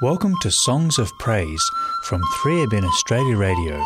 Welcome to Songs of Praise from 3ABN Australia Radio.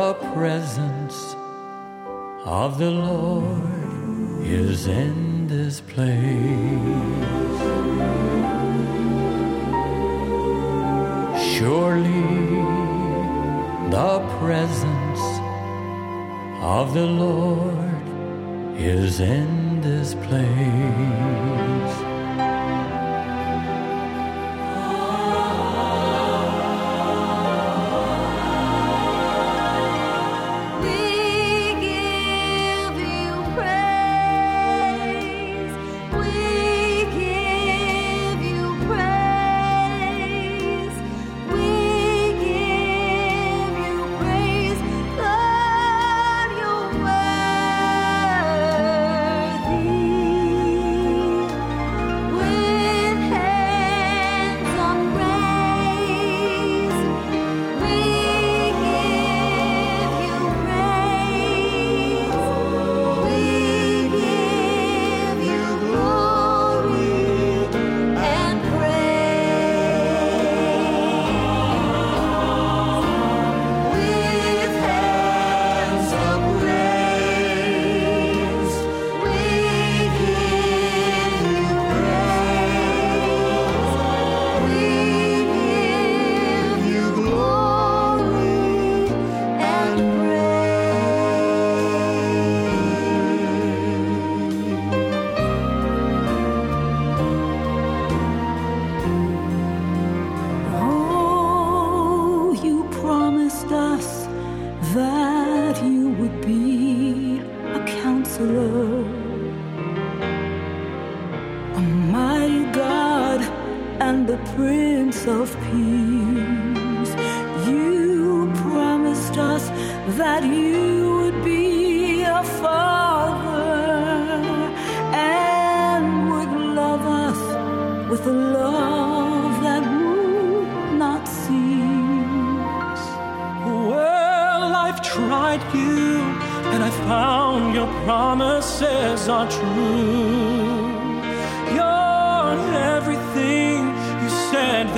The presence of the Lord is in this place. Surely the presence of the Lord is in this place.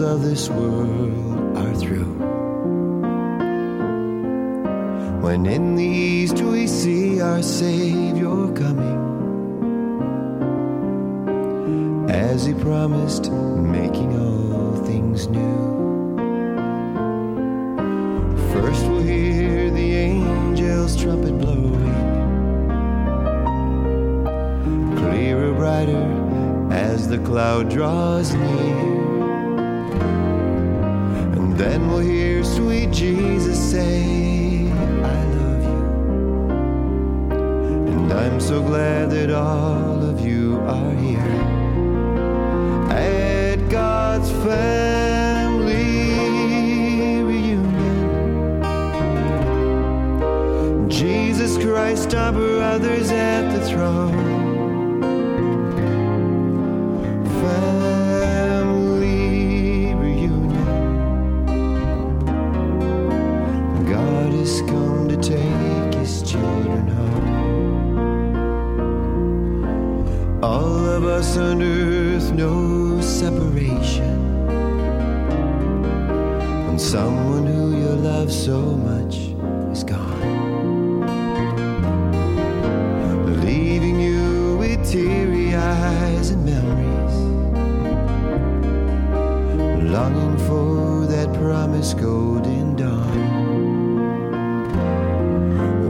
of this world.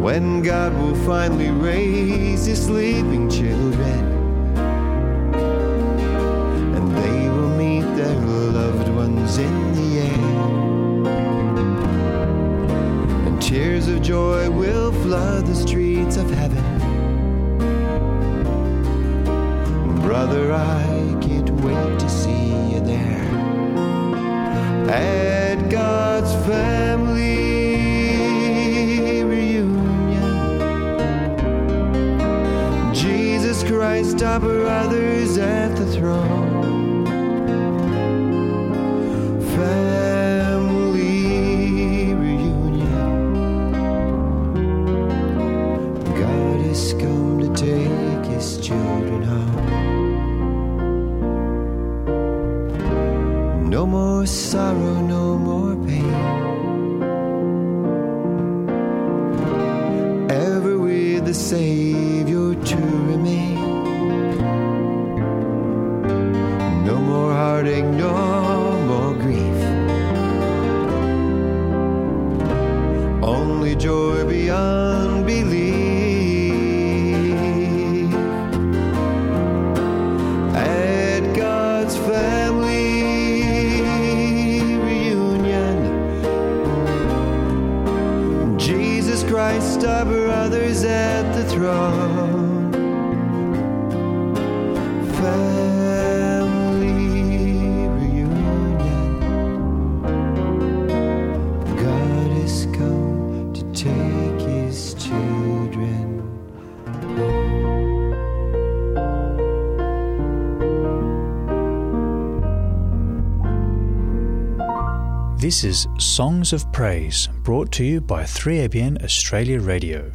when God will finally raise his sleeping children. And they will meet their loved ones in the air. And tears of joy will flood the streets of heaven. Brother, I can't wait to see you there. At God's face. Songs of Praise, brought to you by 3ABN Australia Radio.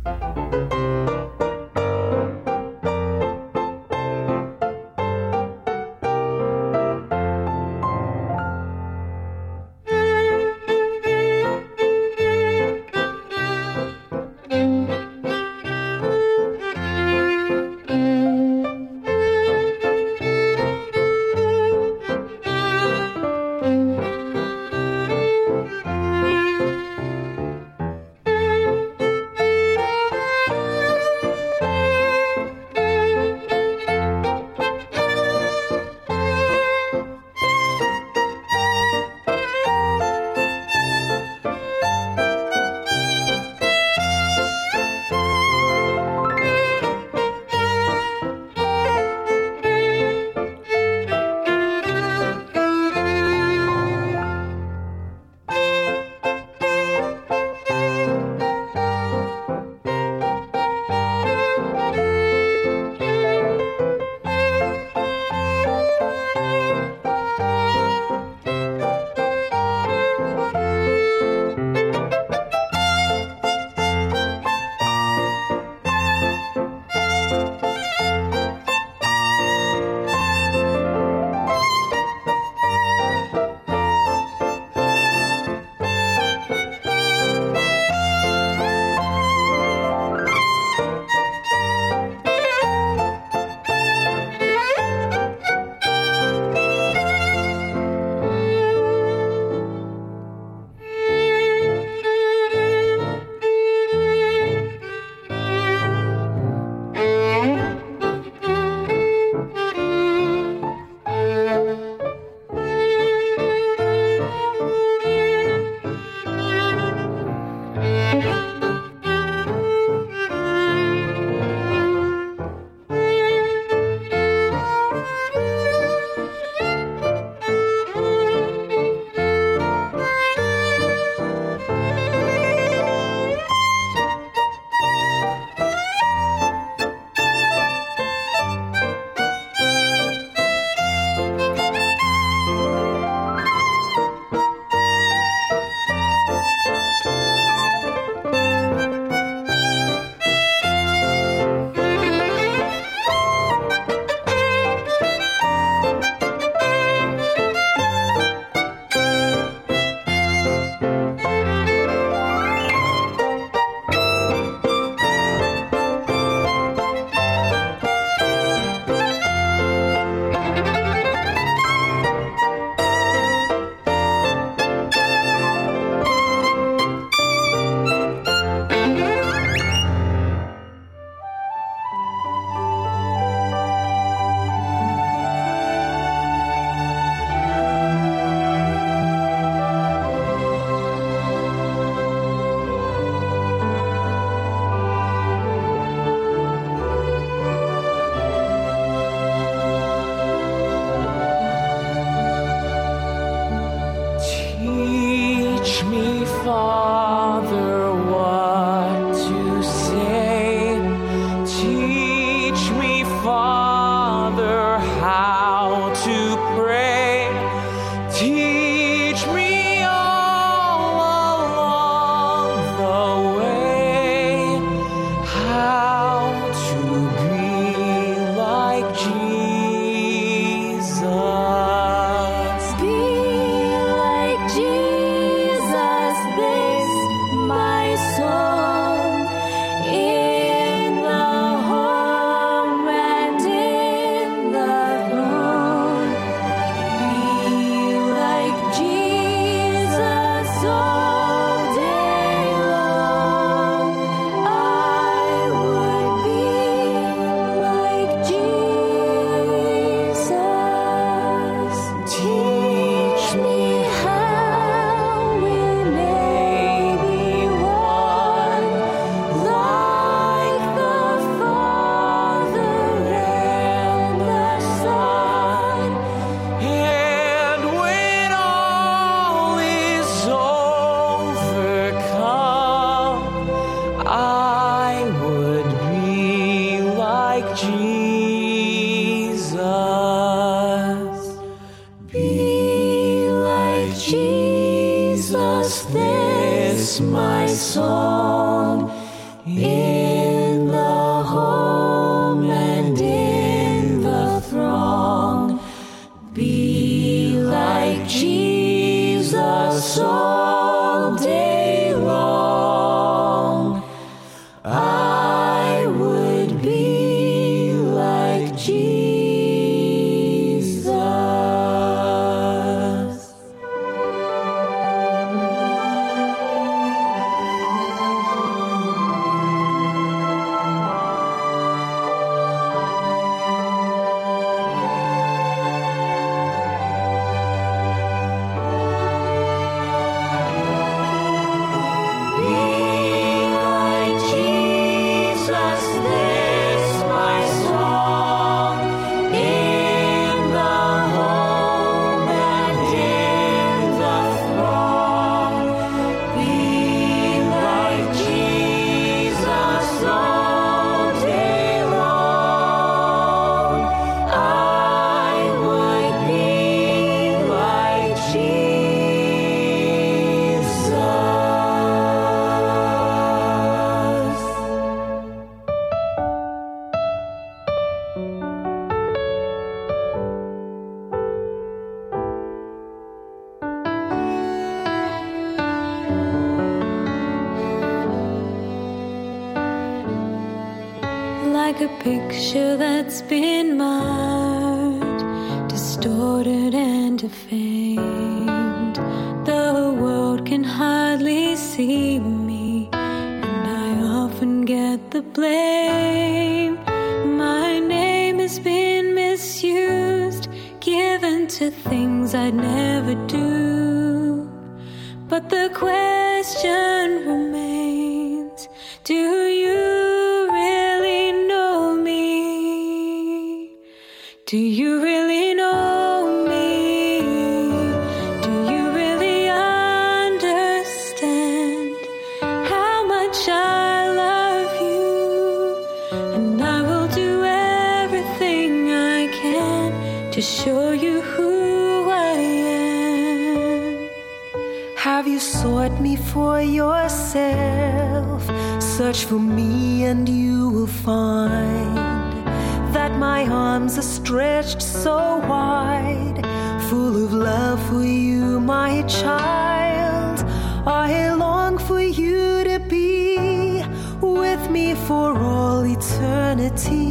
Have you sought me for yourself? Search for me and you will find that my arms are stretched so wide, full of love for you, my child. I long for you to be with me for all eternity.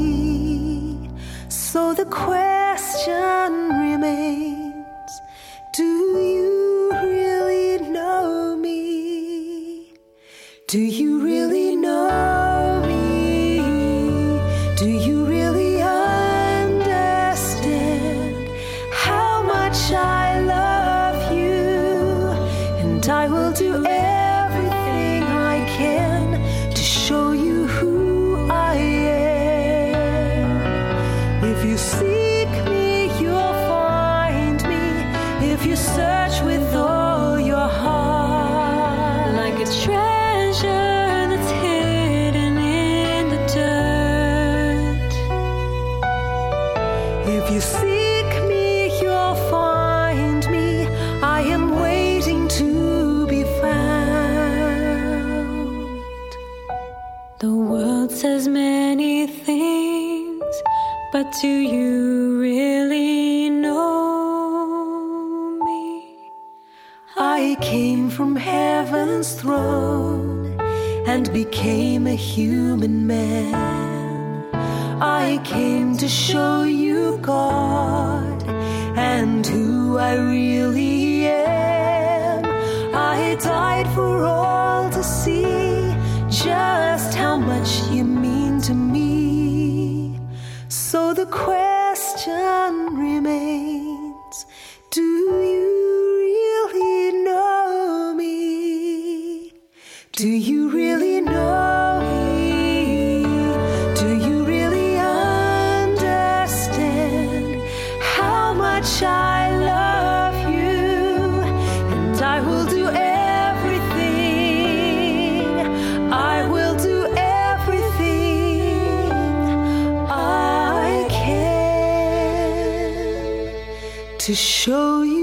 So the question remains. Do you really know me? I came from heaven's throne and became a human man. I came to show you God and who I really am. I died for to show you.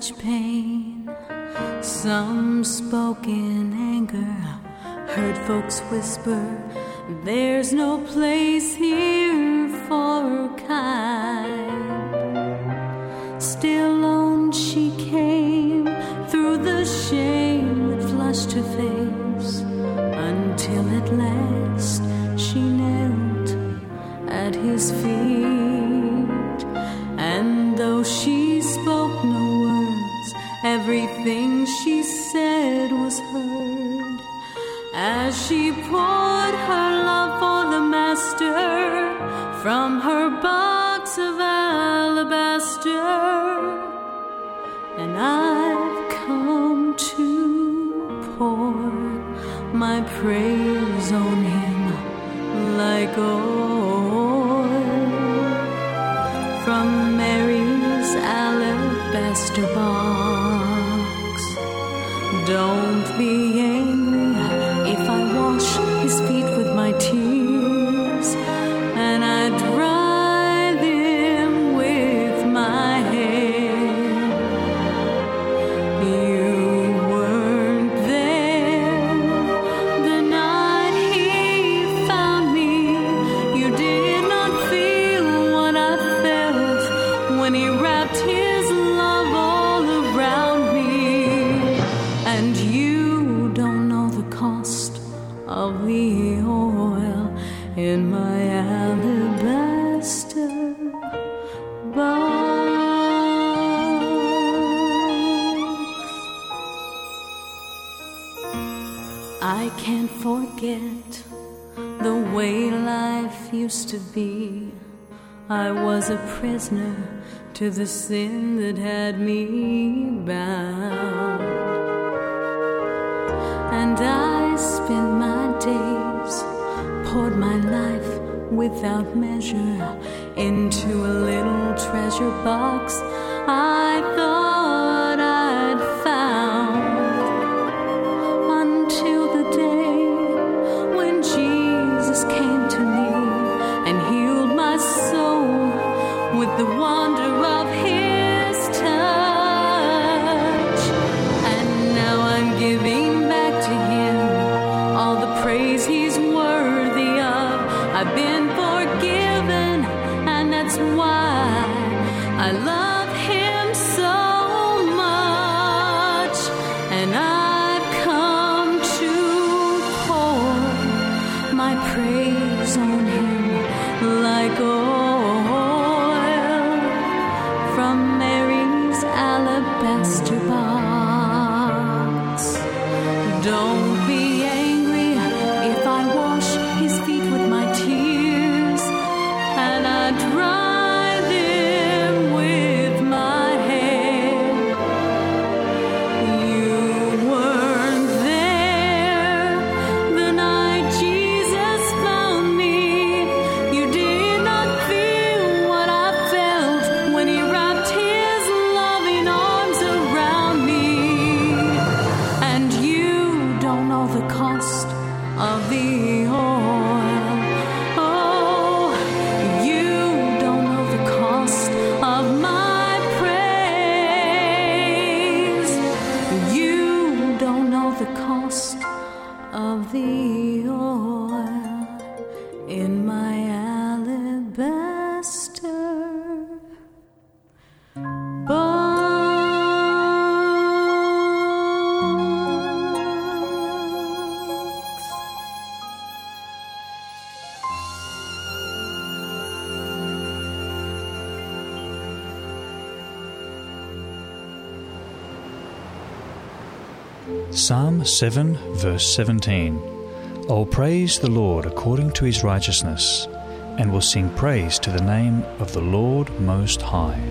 such pain. Some spoke in anger, heard folks whisper, There's no place here. Don't be angry. to the sin that had me bound. And I spent my days, poured my life without measure Psalm 7, verse 17 I will praise the Lord according to his righteousness, and will sing praise to the name of the Lord Most High.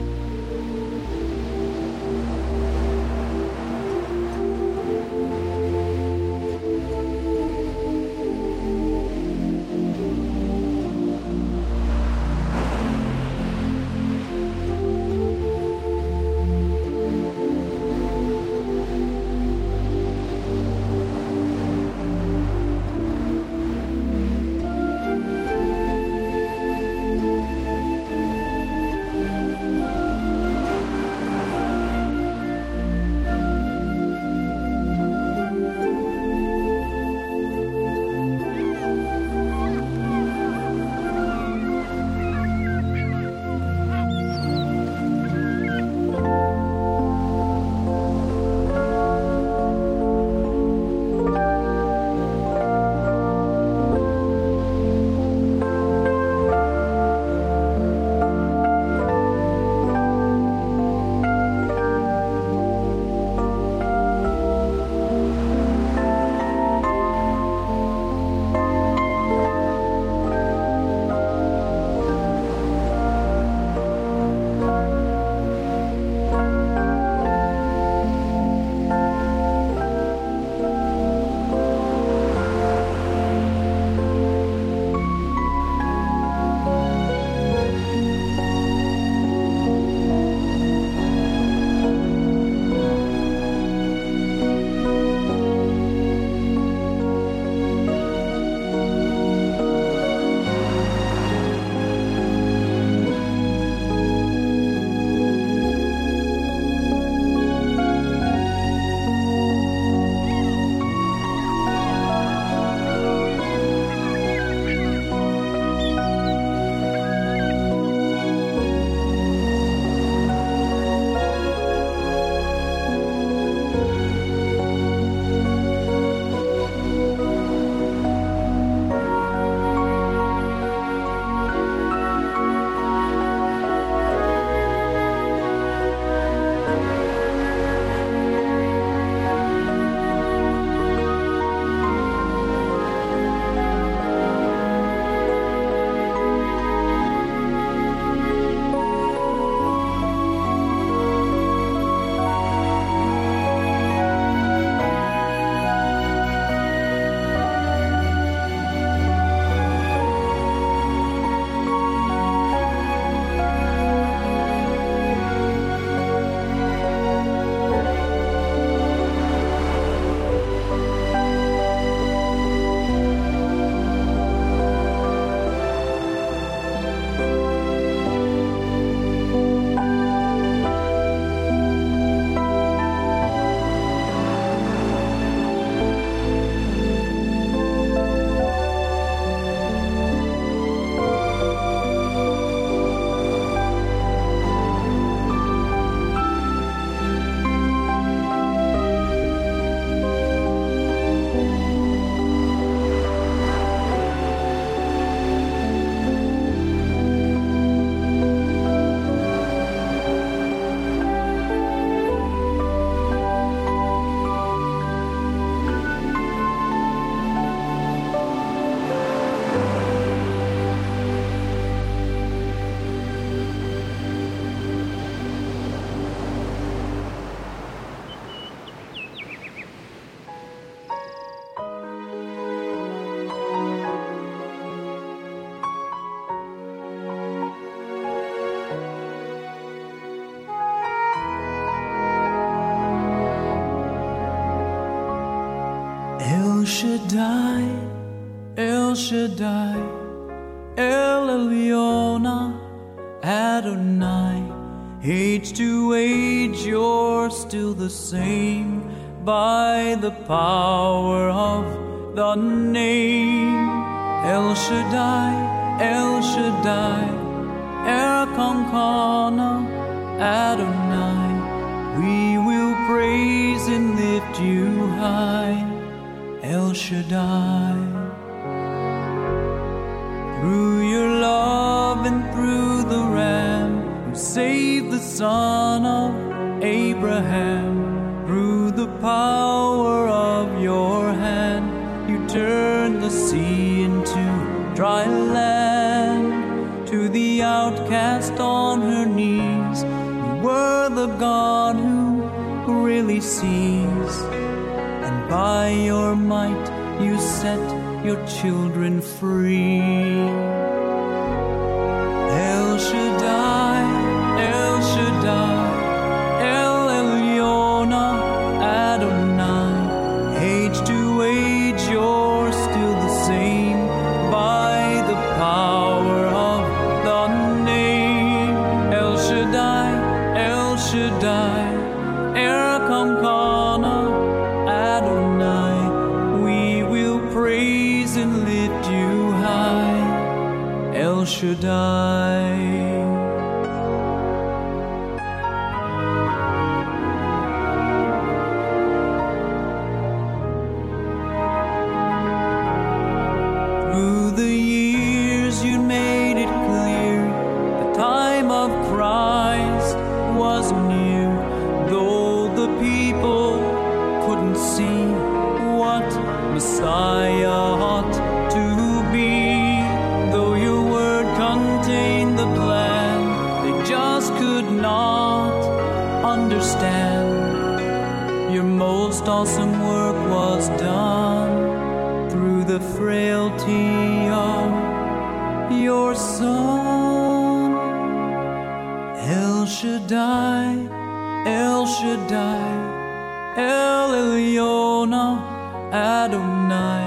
Shaddai, El Shaddai, El Elyon, Adonai. Age to age, you're still the same by the power of the name. El Shaddai, El Shaddai, Erkamka na, Adonai. We will praise and lift you high. Shaddai. Through your love and through the Ram who saved the son of Abraham, through the power of your hand, you turned the sea into dry land. To the outcast on her knees, you were the God who really sees. And by your might, you set your children free. Christ was near. Though the people couldn't see what Messiah ought to be, though your word contained the plan, they just could not understand. Your most awesome work was done through the frailty of your son. Shaddai, El Shaddai, El Elyon, Adonai.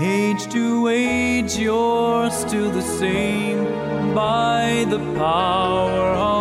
Age to age, you're still the same by the power of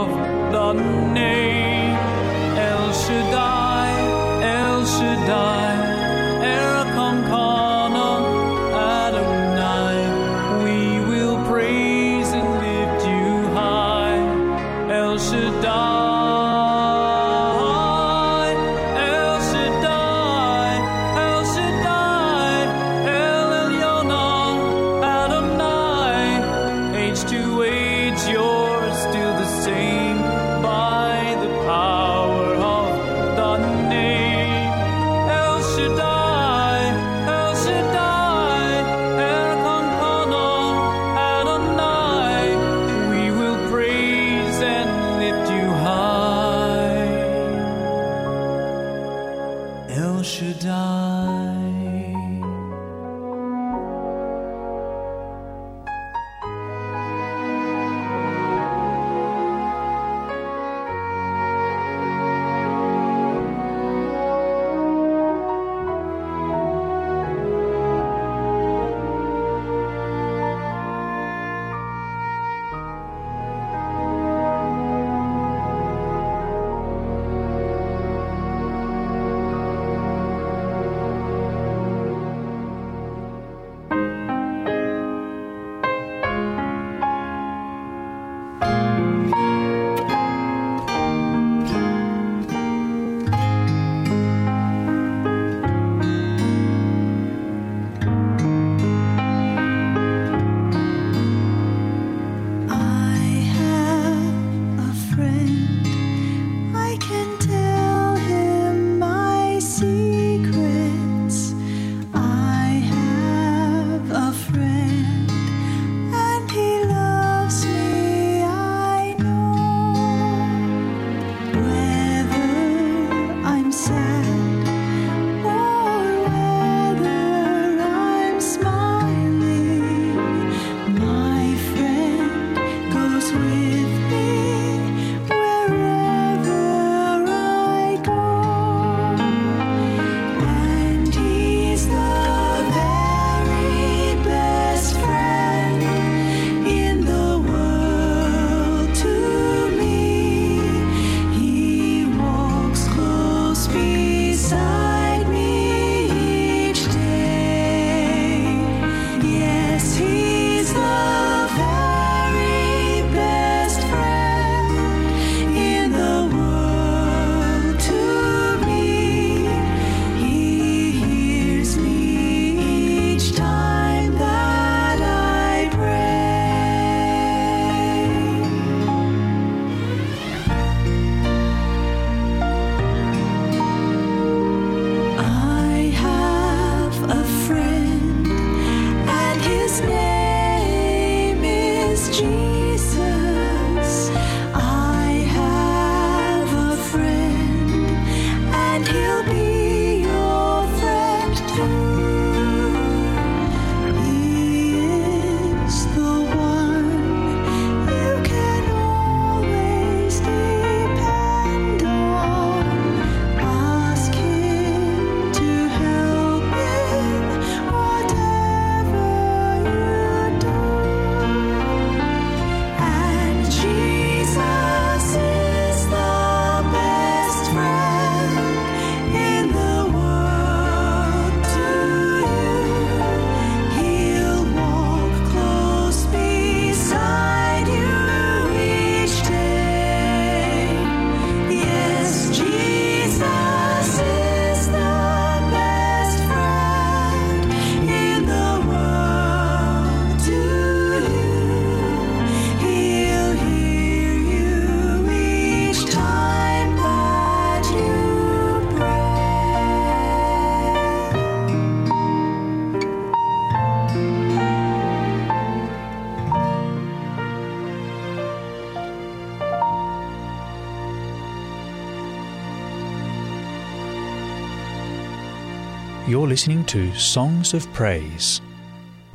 listening to Songs of Praise.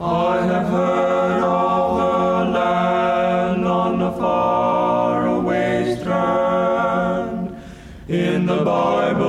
I have heard of the land on the faraway strand in the Bible.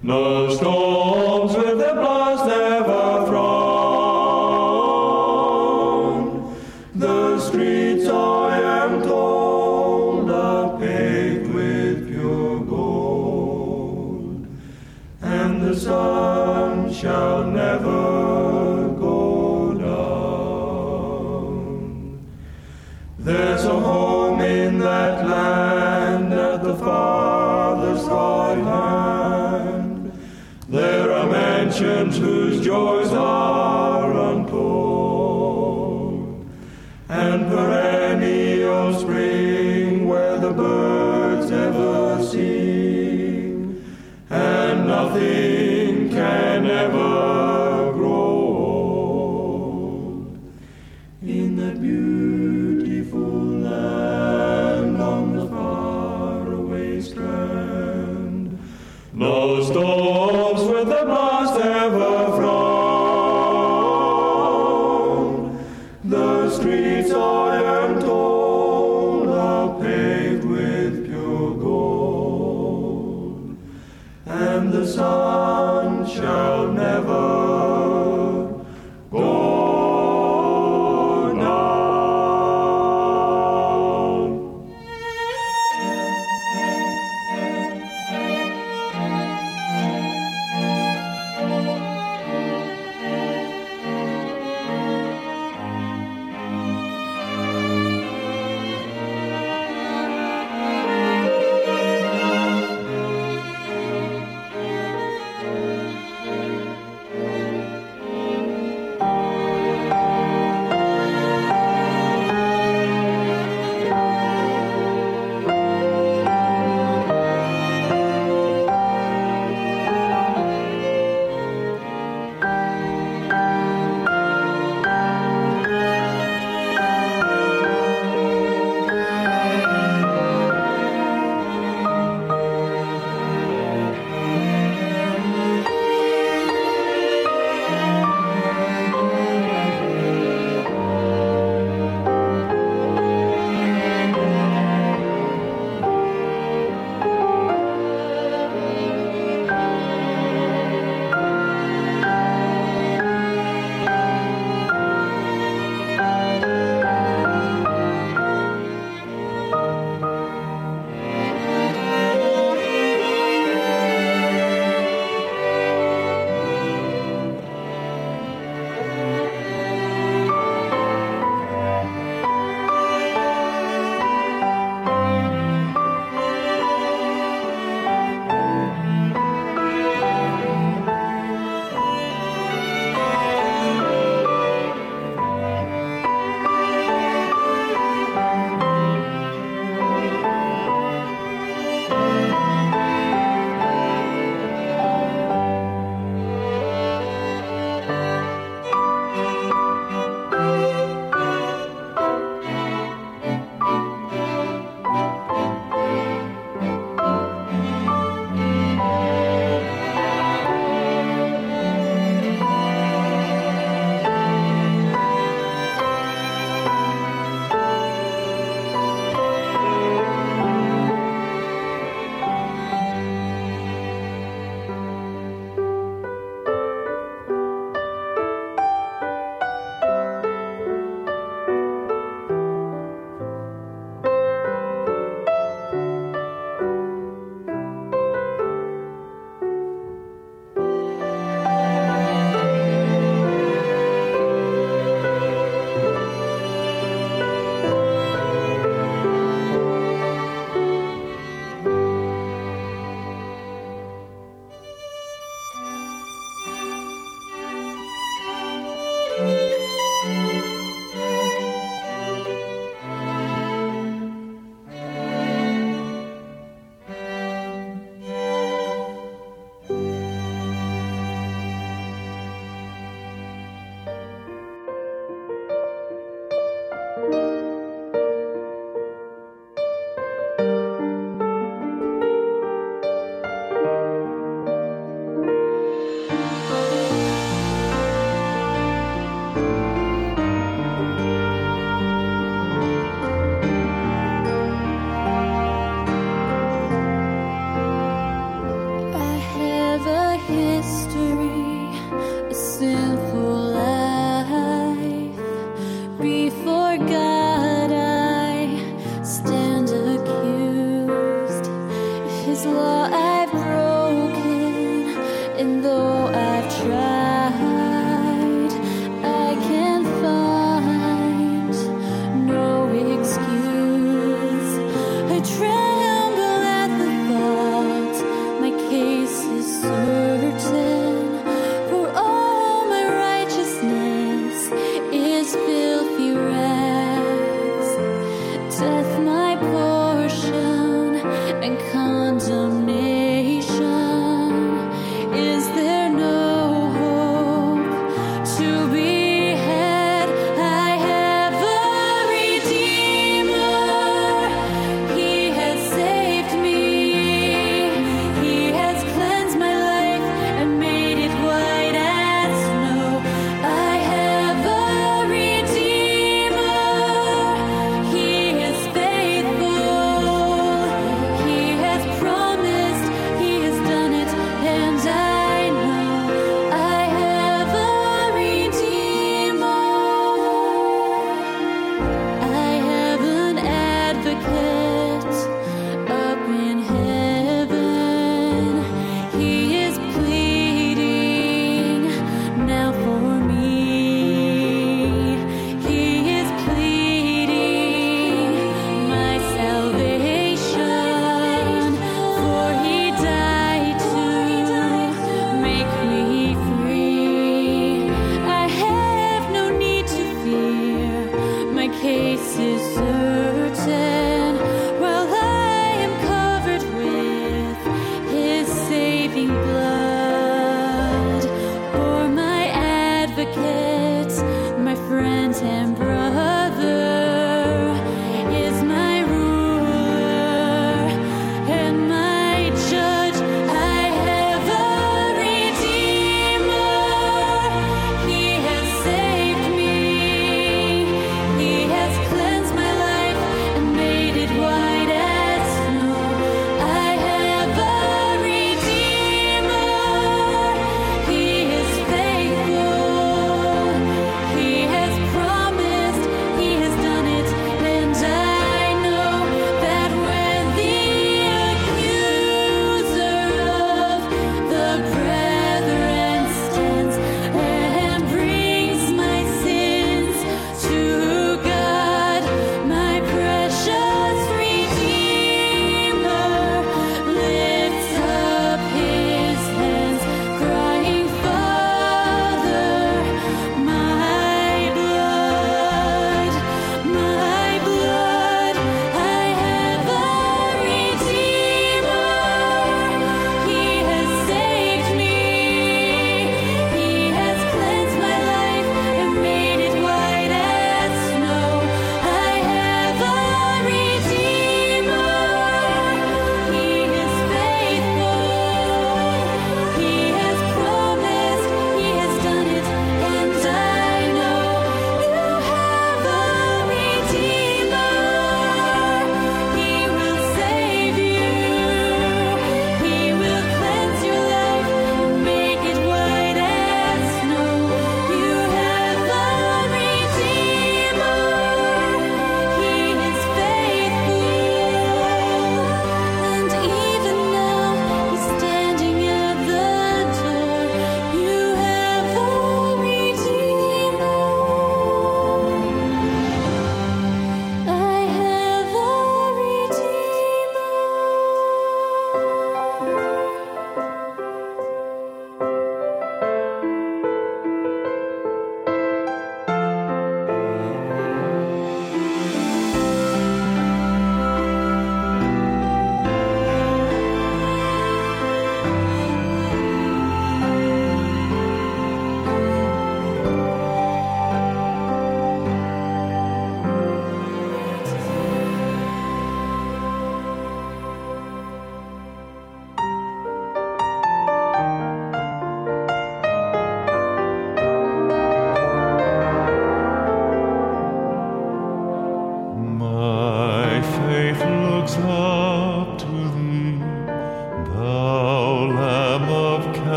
Nostro and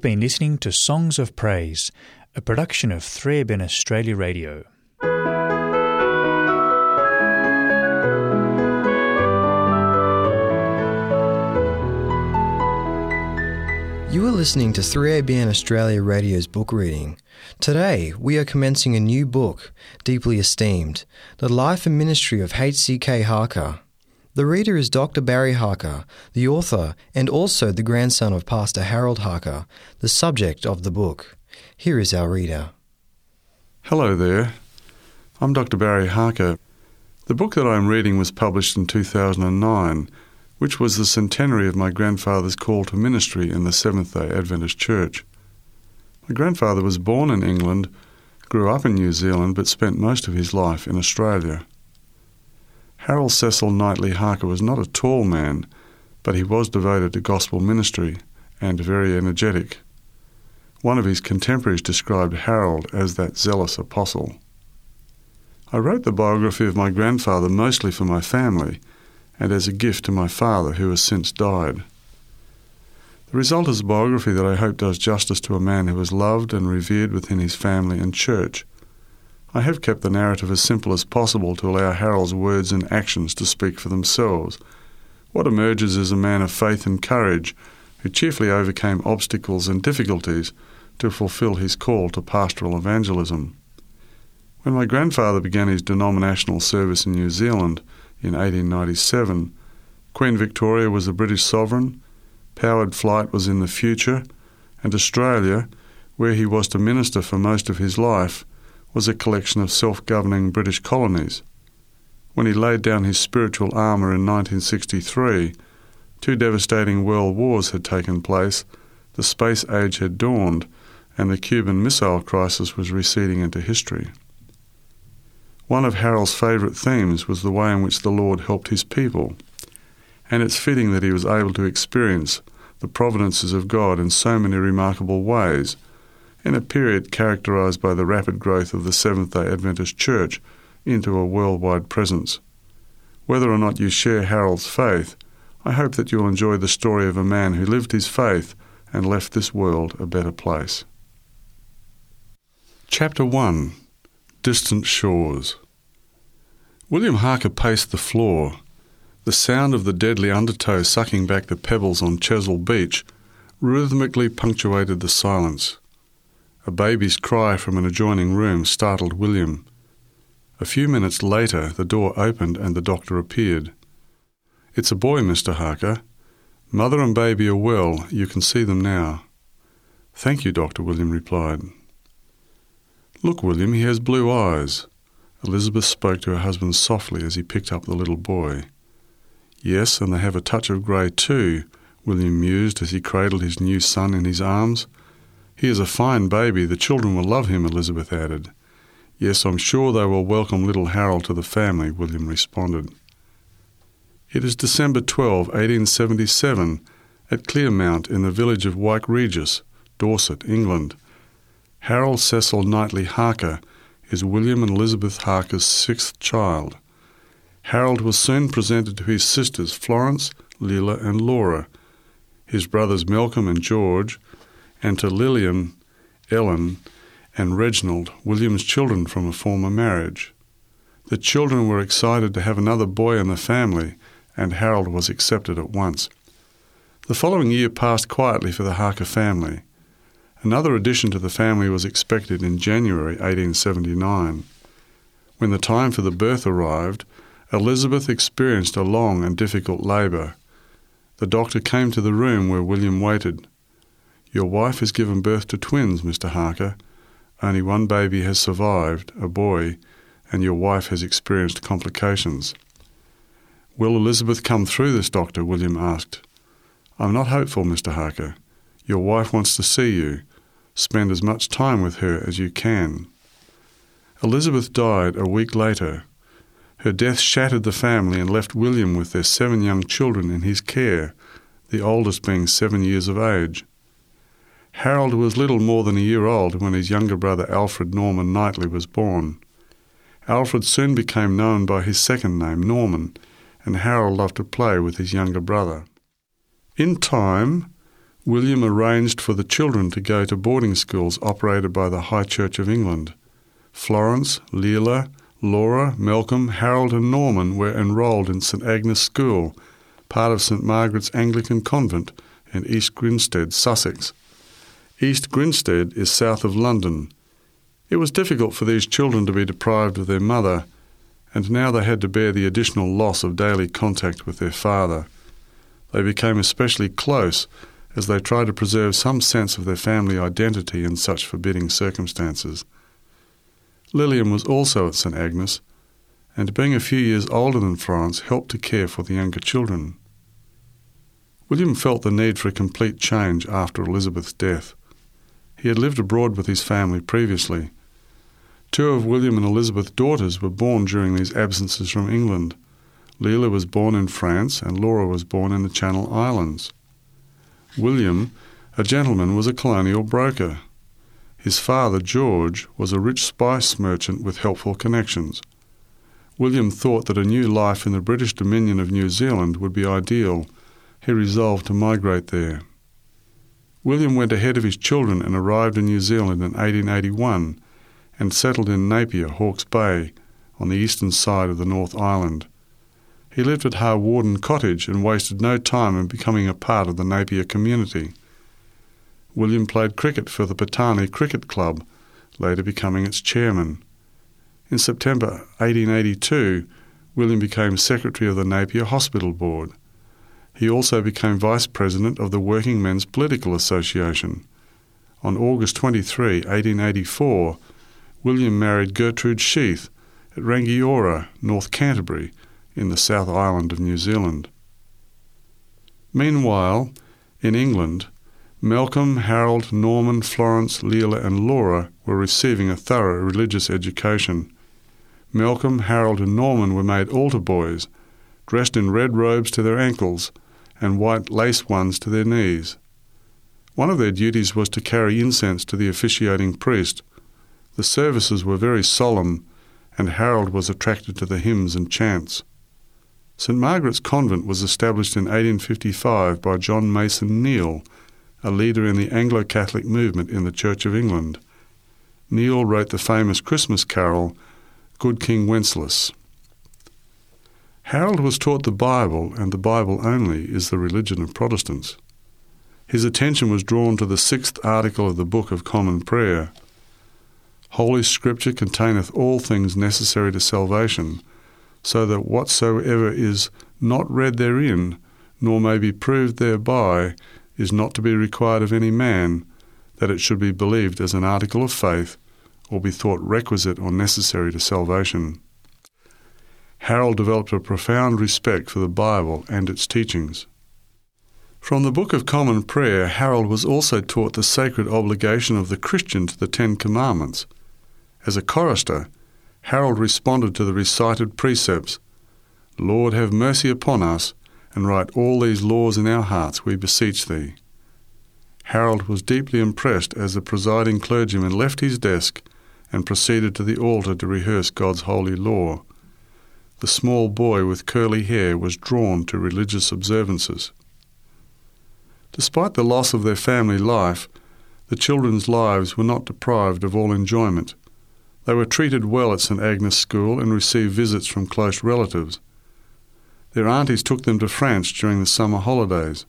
have been listening to Songs of Praise, a production of 3ABN Australia Radio. You are listening to 3ABN Australia Radio's book reading. Today, we are commencing a new book, deeply esteemed The Life and Ministry of H.C.K. Harker. The reader is Dr. Barry Harker, the author and also the grandson of Pastor Harold Harker, the subject of the book. Here is our reader. Hello there. I'm Dr. Barry Harker. The book that I am reading was published in 2009 which was the centenary of my grandfather's call to ministry in the Seventh day Adventist Church. My grandfather was born in England, grew up in New Zealand, but spent most of his life in Australia. Harold Cecil Knightley Harker was not a tall man, but he was devoted to gospel ministry and very energetic. One of his contemporaries described Harold as that zealous apostle. I wrote the biography of my grandfather mostly for my family and as a gift to my father, who has since died. The result is a biography that I hope does justice to a man who was loved and revered within his family and church. I have kept the narrative as simple as possible to allow Harold's words and actions to speak for themselves. What emerges is a man of faith and courage who cheerfully overcame obstacles and difficulties to fulfill his call to pastoral evangelism. When my grandfather began his denominational service in New Zealand, in 1897. Queen Victoria was the British sovereign, powered flight was in the future, and Australia, where he was to minister for most of his life, was a collection of self governing British colonies. When he laid down his spiritual armour in 1963, two devastating world wars had taken place, the space age had dawned, and the Cuban Missile Crisis was receding into history. One of Harold's favourite themes was the way in which the Lord helped his people, and it's fitting that he was able to experience the providences of God in so many remarkable ways in a period characterized by the rapid growth of the Seventh day Adventist Church into a worldwide presence. Whether or not you share Harold's faith, I hope that you'll enjoy the story of a man who lived his faith and left this world a better place. Chapter 1 Distant Shores William Harker paced the floor. The sound of the deadly undertow sucking back the pebbles on Chesil Beach rhythmically punctuated the silence. A baby's cry from an adjoining room startled William. A few minutes later, the door opened and the doctor appeared. It's a boy, Mr. Harker. Mother and baby are well. You can see them now. Thank you, Doctor, William replied. Look, William, he has blue eyes. Elizabeth spoke to her husband softly as he picked up the little boy. Yes, and they have a touch of grey too, William mused as he cradled his new son in his arms. He is a fine baby. The children will love him, Elizabeth added. Yes, I'm sure they will welcome little Harold to the family, William responded. It is December 12, 1877, at Clearmount in the village of Wyke Regis, Dorset, England. Harold Cecil Knightley Harker is William and Elizabeth Harker's sixth child. Harold was soon presented to his sisters Florence, Lila, and Laura, his brothers Malcolm and George, and to Lillian, Ellen, and Reginald, William's children from a former marriage. The children were excited to have another boy in the family, and Harold was accepted at once. The following year passed quietly for the Harker family. Another addition to the family was expected in January 1879. When the time for the birth arrived, Elizabeth experienced a long and difficult labour. The doctor came to the room where William waited. Your wife has given birth to twins, Mr. Harker. Only one baby has survived, a boy, and your wife has experienced complications. Will Elizabeth come through this, doctor? William asked. I'm not hopeful, Mr. Harker. Your wife wants to see you. Spend as much time with her as you can. Elizabeth died a week later. Her death shattered the family and left William with their seven young children in his care, the oldest being seven years of age. Harold was little more than a year old when his younger brother Alfred Norman Knightley was born. Alfred soon became known by his second name, Norman, and Harold loved to play with his younger brother. In time, William arranged for the children to go to boarding schools operated by the High Church of England. Florence, Leila, Laura, Malcolm, Harold, and Norman were enrolled in St Agnes School, part of St Margaret's Anglican Convent in East Grinstead, Sussex. East Grinstead is south of London. It was difficult for these children to be deprived of their mother, and now they had to bear the additional loss of daily contact with their father. They became especially close as they tried to preserve some sense of their family identity in such forbidding circumstances. Lilian was also at St Agnes, and being a few years older than Florence, helped to care for the younger children. William felt the need for a complete change after Elizabeth's death. He had lived abroad with his family previously. Two of William and Elizabeth's daughters were born during these absences from England. Leila was born in France and Laura was born in the Channel Islands. William, a gentleman, was a colonial broker. His father, George, was a rich spice merchant with helpful connections. William thought that a new life in the British Dominion of New Zealand would be ideal. He resolved to migrate there. William went ahead of his children and arrived in New Zealand in 1881 and settled in Napier, Hawke's Bay, on the eastern side of the North Island. He lived at Hawarden Cottage and wasted no time in becoming a part of the Napier community. William played cricket for the Patani Cricket Club, later becoming its chairman. In September 1882, William became secretary of the Napier Hospital Board. He also became vice president of the Working Men's Political Association. On August 23, 1884, William married Gertrude Sheath at Rangiora, North Canterbury, in the South Island of New Zealand. Meanwhile, in England, Malcolm, Harold, Norman, Florence, Leila, and Laura were receiving a thorough religious education. Malcolm, Harold, and Norman were made altar boys, dressed in red robes to their ankles and white lace ones to their knees. One of their duties was to carry incense to the officiating priest. The services were very solemn, and Harold was attracted to the hymns and chants. St Margaret's Convent was established in 1855 by John Mason Neale a leader in the Anglo Catholic movement in the Church of England. Neale wrote the famous Christmas carol, Good King Wenceslas. Harold was taught the Bible, and the Bible only is the religion of Protestants. His attention was drawn to the sixth article of the Book of Common Prayer. Holy Scripture containeth all things necessary to salvation, so that whatsoever is not read therein, nor may be proved thereby, is not to be required of any man that it should be believed as an article of faith or be thought requisite or necessary to salvation. Harold developed a profound respect for the Bible and its teachings. From the Book of Common Prayer, Harold was also taught the sacred obligation of the Christian to the Ten Commandments. As a chorister, Harold responded to the recited precepts Lord, have mercy upon us and write all these laws in our hearts, we beseech thee. Harold was deeply impressed as the presiding clergyman left his desk and proceeded to the altar to rehearse God's holy law. The small boy with curly hair was drawn to religious observances. Despite the loss of their family life, the children's lives were not deprived of all enjoyment. They were treated well at St Agnes School and received visits from close relatives. Their aunties took them to France during the summer holidays.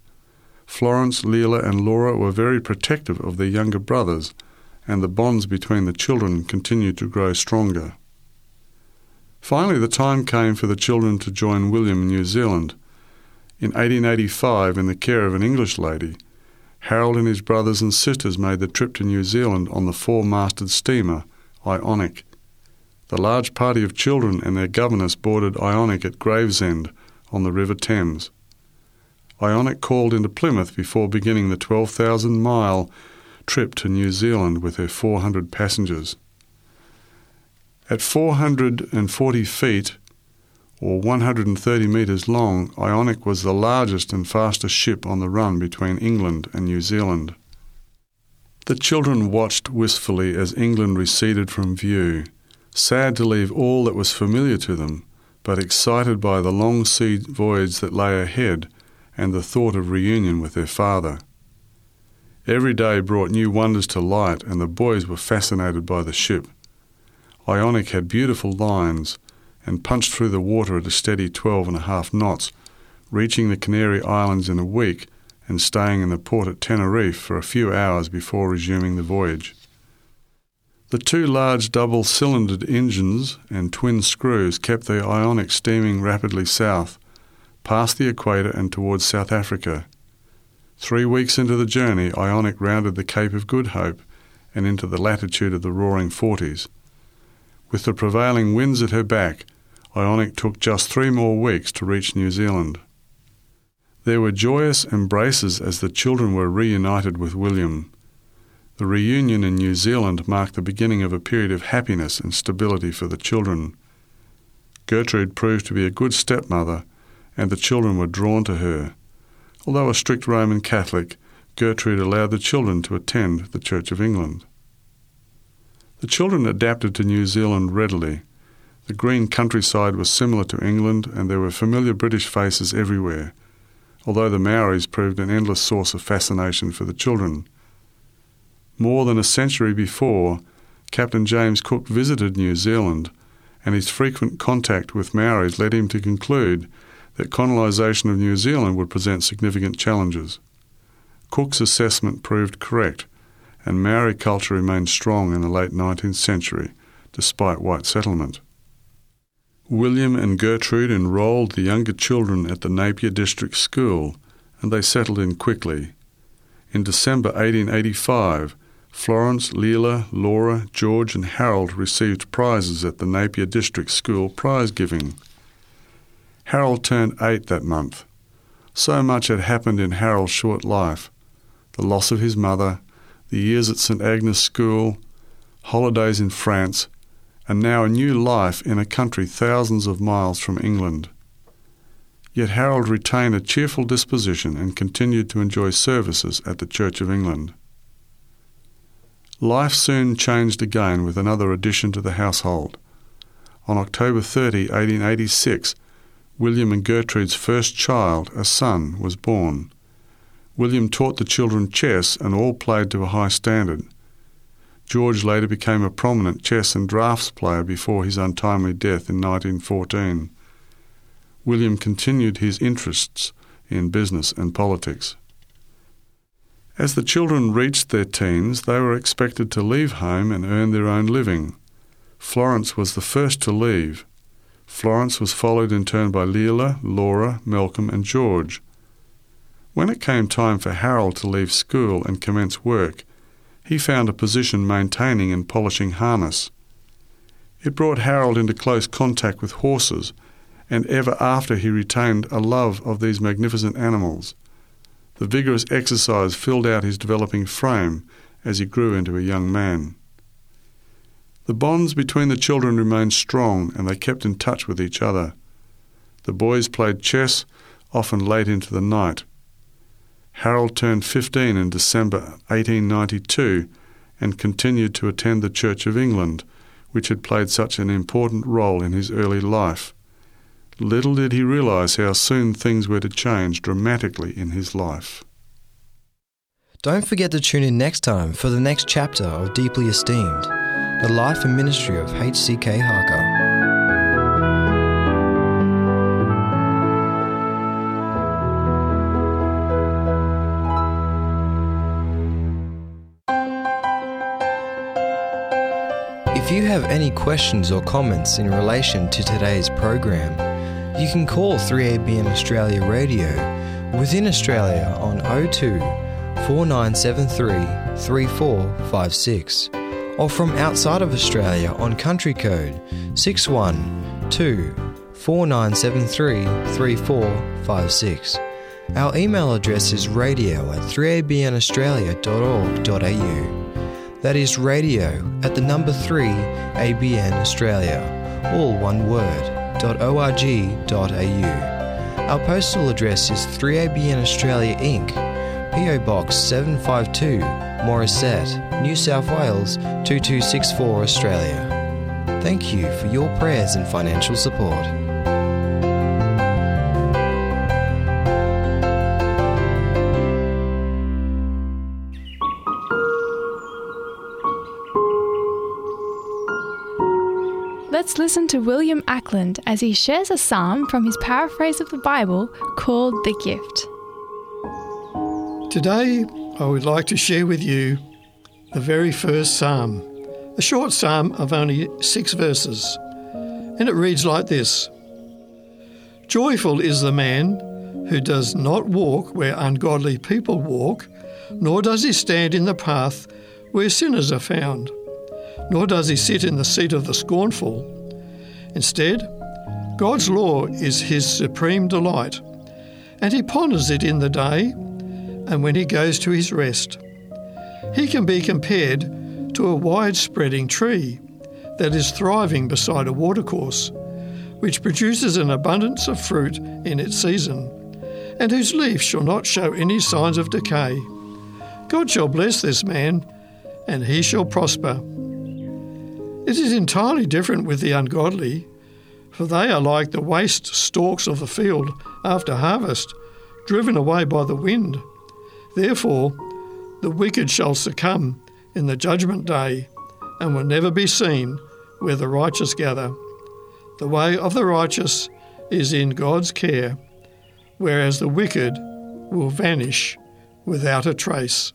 Florence, Leila, and Laura were very protective of their younger brothers, and the bonds between the children continued to grow stronger. Finally, the time came for the children to join William in New Zealand. In 1885, in the care of an English lady, Harold and his brothers and sisters made the trip to New Zealand on the four masted steamer, Ionic. The large party of children and their governess boarded Ionic at Gravesend on the River Thames. Ionic called into Plymouth before beginning the 12,000 mile trip to New Zealand with her 400 passengers. At 440 feet, or 130 metres long, Ionic was the largest and fastest ship on the run between England and New Zealand. The children watched wistfully as England receded from view, sad to leave all that was familiar to them but excited by the long sea voyage that lay ahead and the thought of reunion with their father. Every day brought new wonders to light, and the boys were fascinated by the ship. Ionic had beautiful lines and punched through the water at a steady twelve and a half knots, reaching the Canary Islands in a week and staying in the port at Tenerife for a few hours before resuming the voyage. The two large double cylindered engines and twin screws kept the Ionic steaming rapidly south, past the equator and towards South Africa. Three weeks into the journey, Ionic rounded the Cape of Good Hope and into the latitude of the Roaring Forties. With the prevailing winds at her back, Ionic took just three more weeks to reach New Zealand. There were joyous embraces as the children were reunited with William. The reunion in New Zealand marked the beginning of a period of happiness and stability for the children. Gertrude proved to be a good stepmother, and the children were drawn to her. Although a strict Roman Catholic, Gertrude allowed the children to attend the Church of England. The children adapted to New Zealand readily. The green countryside was similar to England, and there were familiar British faces everywhere, although the Maoris proved an endless source of fascination for the children. More than a century before, Captain James Cook visited New Zealand, and his frequent contact with Maoris led him to conclude that colonisation of New Zealand would present significant challenges. Cook's assessment proved correct, and Maori culture remained strong in the late 19th century, despite white settlement. William and Gertrude enrolled the younger children at the Napier District School, and they settled in quickly. In December 1885, Florence, Leila, Laura, George, and Harold received prizes at the Napier District School prize giving. Harold turned eight that month. So much had happened in Harold's short life the loss of his mother, the years at St Agnes School, holidays in France, and now a new life in a country thousands of miles from England. Yet Harold retained a cheerful disposition and continued to enjoy services at the Church of England. Life soon changed again with another addition to the household. On October 30, 1886, William and Gertrude's first child, a son, was born. William taught the children chess and all played to a high standard. George later became a prominent chess and draughts player before his untimely death in 1914. William continued his interests in business and politics. As the children reached their teens, they were expected to leave home and earn their own living. Florence was the first to leave. Florence was followed in turn by Leila, Laura, Malcolm, and George. When it came time for Harold to leave school and commence work, he found a position maintaining and polishing harness. It brought Harold into close contact with horses, and ever after he retained a love of these magnificent animals. The vigorous exercise filled out his developing frame as he grew into a young man. The bonds between the children remained strong and they kept in touch with each other. The boys played chess, often late into the night. Harold turned 15 in December 1892 and continued to attend the Church of England, which had played such an important role in his early life. Little did he realize how soon things were to change dramatically in his life. Don't forget to tune in next time for the next chapter of Deeply Esteemed, the life and ministry of H.C.K. Harker. If you have any questions or comments in relation to today's program, you can call 3ABN Australia Radio within Australia on 02 4973 3456 or from outside of Australia on country code 612 4973 3456. Our email address is radio at 3abnaustralia.org.au. That is radio at the number 3 ABN Australia, all one word, .org.au. Our postal address is 3ABN Australia Inc., PO Box 752, Morisset, New South Wales 2264 Australia. Thank you for your prayers and financial support. Let's listen to William Ackland as he shares a psalm from his paraphrase of the Bible called The Gift. Today, I would like to share with you the very first psalm, a short psalm of only six verses. And it reads like this Joyful is the man who does not walk where ungodly people walk, nor does he stand in the path where sinners are found, nor does he sit in the seat of the scornful. Instead, God's law is his supreme delight, and he ponders it in the day and when he goes to his rest. He can be compared to a wide spreading tree that is thriving beside a watercourse, which produces an abundance of fruit in its season, and whose leaf shall not show any signs of decay. God shall bless this man, and he shall prosper. It is entirely different with the ungodly, for they are like the waste stalks of the field after harvest, driven away by the wind. Therefore, the wicked shall succumb in the judgment day and will never be seen where the righteous gather. The way of the righteous is in God's care, whereas the wicked will vanish without a trace.